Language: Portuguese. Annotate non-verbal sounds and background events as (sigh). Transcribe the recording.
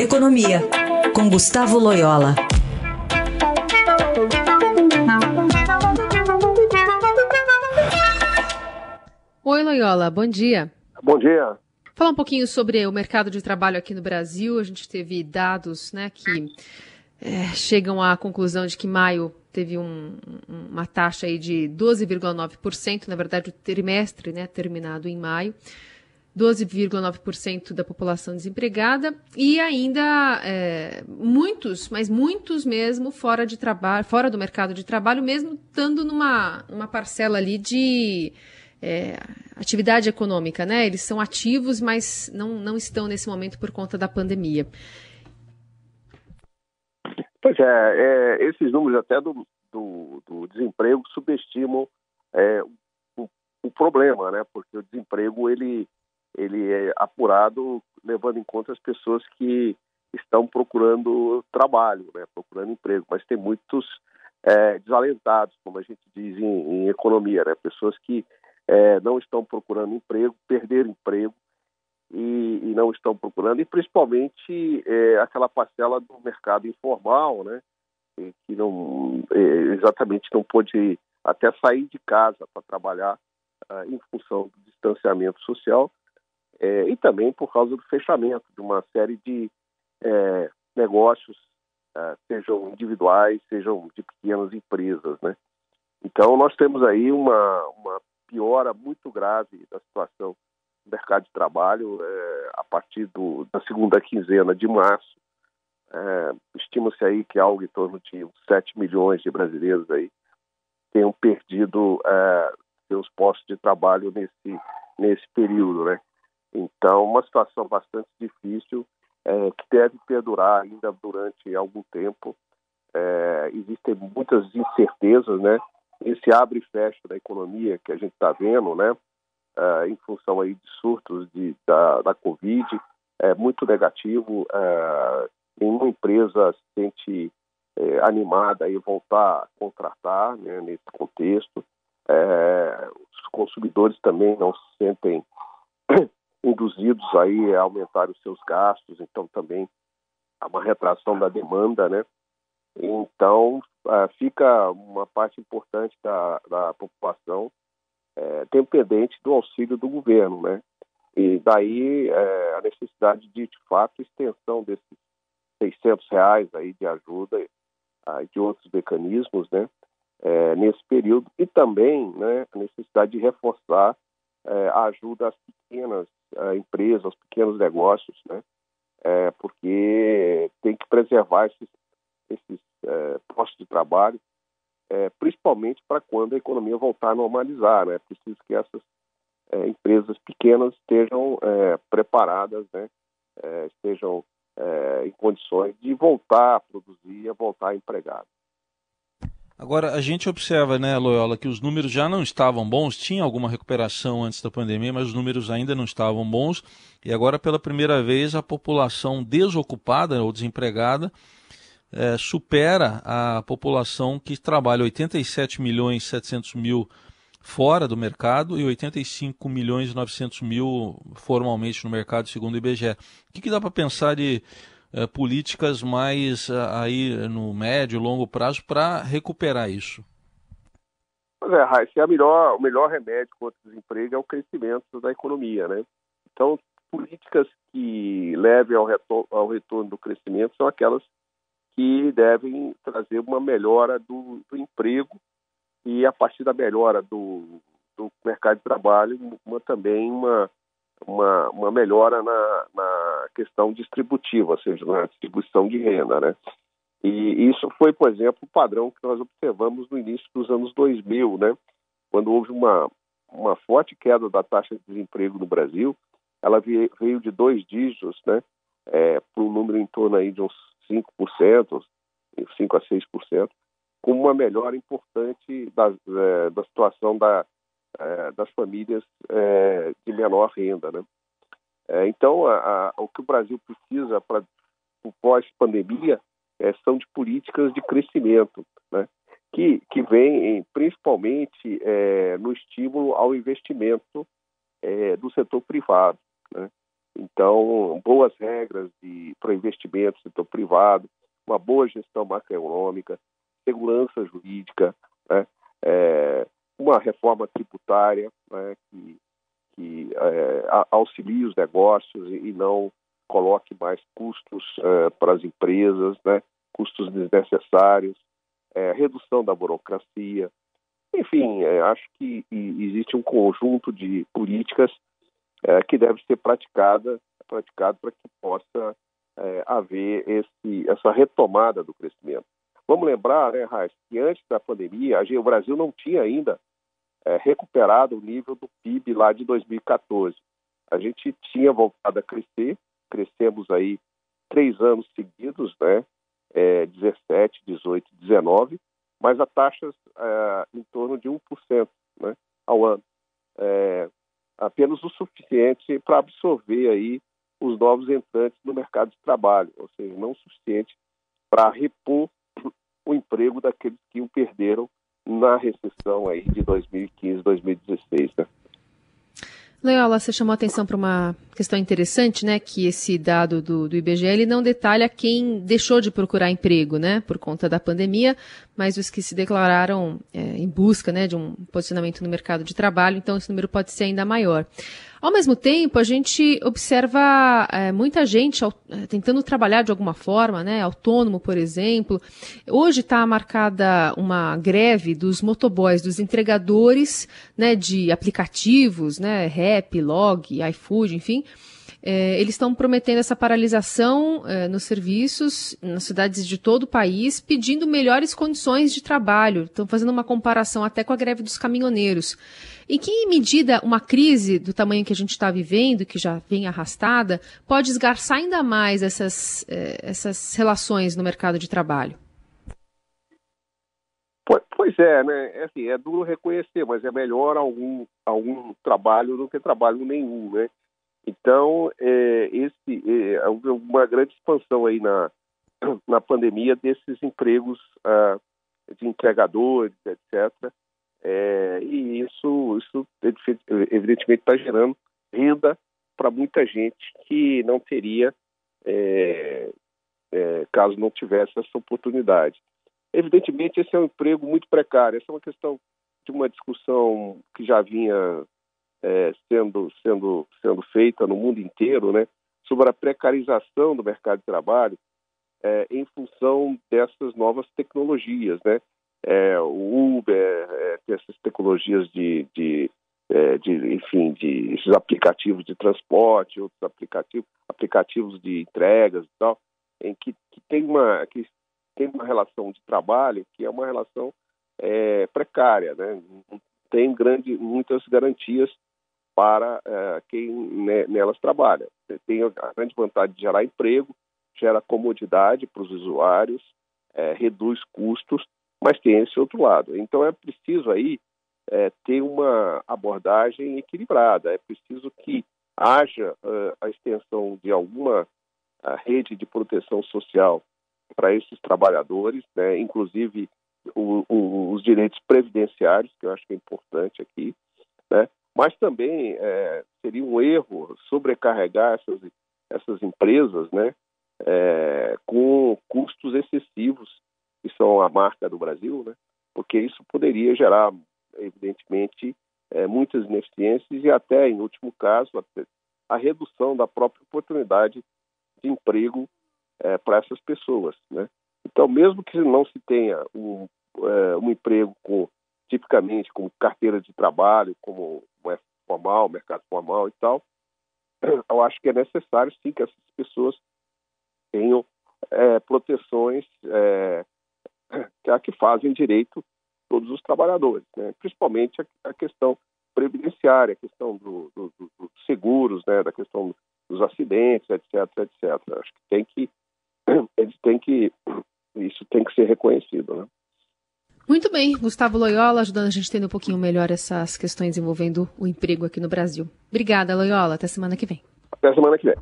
Economia, com Gustavo Loyola. Oi, Loyola, bom dia. Bom dia. Falar um pouquinho sobre o mercado de trabalho aqui no Brasil. A gente teve dados né, que é, chegam à conclusão de que maio teve um, uma taxa aí de 12,9%, na verdade o trimestre né, terminado em maio, 12,9% da população desempregada e ainda é, muitos, mas muitos mesmo fora de trabalho, fora do mercado de trabalho, mesmo estando numa uma parcela ali de é, atividade econômica, né? Eles são ativos, mas não, não estão nesse momento por conta da pandemia. Pois é, é esses números até do, do, do desemprego subestimam é, o, o, problema, né? Porque o desemprego ele ele é apurado levando em conta as pessoas que estão procurando trabalho, né? Procurando emprego, mas tem muitos é, desalentados, como a gente diz em, em economia, né? Pessoas que é, não estão procurando emprego, perderam emprego e, e não estão procurando, e principalmente é, aquela parcela do mercado informal, né, que não é, exatamente não pôde até sair de casa para trabalhar ah, em função do distanciamento social é, e também por causa do fechamento de uma série de é, negócios, ah, sejam individuais, sejam de pequenas empresas, né. Então nós temos aí uma, uma piora muito grave da situação do mercado de trabalho é, a partir do, da segunda quinzena de março. É, Estima-se aí que algo em torno de 7 milhões de brasileiros aí tenham perdido é, seus postos de trabalho nesse, nesse período, né? Então, uma situação bastante difícil é, que deve perdurar ainda durante algum tempo. É, existem muitas incertezas, né? esse abre e fecha da economia que a gente está vendo, né, uh, em função aí de surtos de, da, da Covid, é muito negativo. Uh, nenhuma empresa se sente é, animada a voltar a contratar né, nesse contexto. É, os consumidores também não se sentem induzidos aí a aumentar os seus gastos, então também há uma retração da demanda, né? Então, uh, fica uma parte importante da, da população é, dependente do auxílio do governo, né? E daí é, a necessidade de, de fato, extensão desses 600 reais aí de ajuda uh, de outros mecanismos, né? É, nesse período e também né, a necessidade de reforçar é, a ajuda às pequenas uh, empresas, aos pequenos negócios, né? É, porque tem que preservar esses esses é, postos de trabalho, é, principalmente para quando a economia voltar a normalizar. Né? É preciso que essas é, empresas pequenas estejam é, preparadas, né? É, estejam em condições de voltar a produzir, a voltar a empregar. Agora, a gente observa, né, Loyola, que os números já não estavam bons, tinha alguma recuperação antes da pandemia, mas os números ainda não estavam bons, e agora, pela primeira vez, a população desocupada ou desempregada é, supera a população que trabalha 87 milhões e 700 mil fora do mercado e 85 milhões e 900 mil formalmente no mercado, segundo o IBGE. O que, que dá para pensar de é, políticas mais é, aí no médio e longo prazo para recuperar isso? Pois é, Raíssa, é melhor, o melhor remédio contra o desemprego é o crescimento da economia, né? Então, políticas que levem ao retorno, ao retorno do crescimento são aquelas que devem trazer uma melhora do, do emprego e a partir da melhora do, do mercado de trabalho, uma, também uma, uma, uma melhora na, na, questão distributiva, ou seja, na distribuição de renda, né? E isso foi, por exemplo, o padrão que nós observamos no início dos anos 2000, né? Quando houve uma, uma forte queda da taxa de desemprego no Brasil, ela veio de dois dígitos, né? É, para um número em torno aí de uns 5%, 5% a 6%, com uma melhora importante da, é, da situação da, é, das famílias é, de menor renda. Né? É, então, a, a, o que o Brasil precisa para o pós-pandemia é, são de políticas de crescimento, né? que, que vêm principalmente é, no estímulo ao investimento do setor privado. Né? Então, boas regras para investimento no setor privado, uma boa gestão macroeconômica, segurança jurídica, né? é, uma reforma tributária né? que, que é, auxilie os negócios e, não coloque mais custos é, para as empresas, né? custos desnecessários, é, redução da burocracia. Enfim, é, acho que existe um conjunto de políticas é, que deve ser praticada, praticado para que possa é, haver esse, essa retomada do crescimento. Vamos lembrar, né, Raiz, que antes da pandemia, o Brasil não tinha ainda é, recuperado o nível do PIB lá de 2014. A gente tinha voltado a crescer, crescemos aí três anos seguidos, né, é, 17, 18, 19, mas a taxas é, em torno de 1% né, ao ano. É, apenas o suficiente para absorver aí os novos entrantes no mercado de trabalho, ou seja, não suficiente para repor o emprego daqueles que o perderam na recessão aí de 2015, 2016, né? Leola, você chamou atenção para uma questão interessante, né? Que esse dado do, do IBGE ele não detalha quem deixou de procurar emprego, né? Por conta da pandemia, mas os que se declararam é, em busca, né? De um posicionamento no mercado de trabalho. Então esse número pode ser ainda maior. Ao mesmo tempo, a gente observa é, muita gente é, tentando trabalhar de alguma forma, né? Autônomo, por exemplo. Hoje está marcada uma greve dos motoboys, dos entregadores, né? De aplicativos, né? Rap, Log, iFood, enfim. É, eles estão prometendo essa paralisação é, nos serviços, nas cidades de todo o país, pedindo melhores condições de trabalho. Estão fazendo uma comparação até com a greve dos caminhoneiros. Em que medida uma crise do tamanho que a gente está vivendo, que já vem arrastada, pode esgarçar ainda mais essas, é, essas relações no mercado de trabalho? Pois é, né? É, assim, é duro reconhecer, mas é melhor algum, algum trabalho do que trabalho nenhum, né? Então, é, esse, é, houve uma grande expansão aí na, na pandemia desses empregos ah, de entregadores, etc. É, e isso, isso evidentemente está gerando renda para muita gente que não teria é, é, caso não tivesse essa oportunidade. Evidentemente, esse é um emprego muito precário. Essa é uma questão de uma discussão que já vinha é, sendo, sendo, sendo feita no mundo inteiro, né, sobre a precarização do mercado de trabalho é, em função dessas novas tecnologias, né? É, o Uber, é, essas tecnologias de, de, é, de, enfim, de esses aplicativos de transporte, outros aplicativos, aplicativos de entregas e tal, em que, que tem uma que tem uma relação de trabalho que é uma relação é, precária, né? Não tem grande, muitas garantias para é, quem nelas trabalha. Tem a grande vantagem de gerar emprego, gera comodidade para os usuários, é, reduz custos, mas tem esse outro lado. Então é preciso aí é, ter uma abordagem equilibrada. É preciso que haja uh, a extensão de alguma rede de proteção social para esses trabalhadores, né? inclusive o, o, os direitos previdenciários, que eu acho que é importante aqui, né? Mas também é, seria um erro sobrecarregar essas, essas empresas né, é, com custos excessivos, que são a marca do Brasil, né, porque isso poderia gerar, evidentemente, é, muitas ineficiências e até, em último caso, a, redução da própria oportunidade de emprego é, para essas pessoas. Né? Então, mesmo que não se tenha um, é, um emprego com tipicamente como carteira de trabalho, como formal, mercado formal e tal, (clears throat) eu acho que é necessário sim que essas pessoas tenham é, proteções é, (clears throat) que fazem direito todos os trabalhadores, né? principalmente a, a, questão previdenciária, a questão do, do, do, dos seguros, né? da questão dos acidentes, etc, etc. Acho que tem que (clears throat) eles têm que isso tem que ser reconhecido, né? Muito bem, Gustavo Loyola ajudando a gente a entender um pouquinho melhor essas questões envolvendo o emprego aqui no Brasil. Obrigada, Loyola. Até semana que vem. Até semana que vem.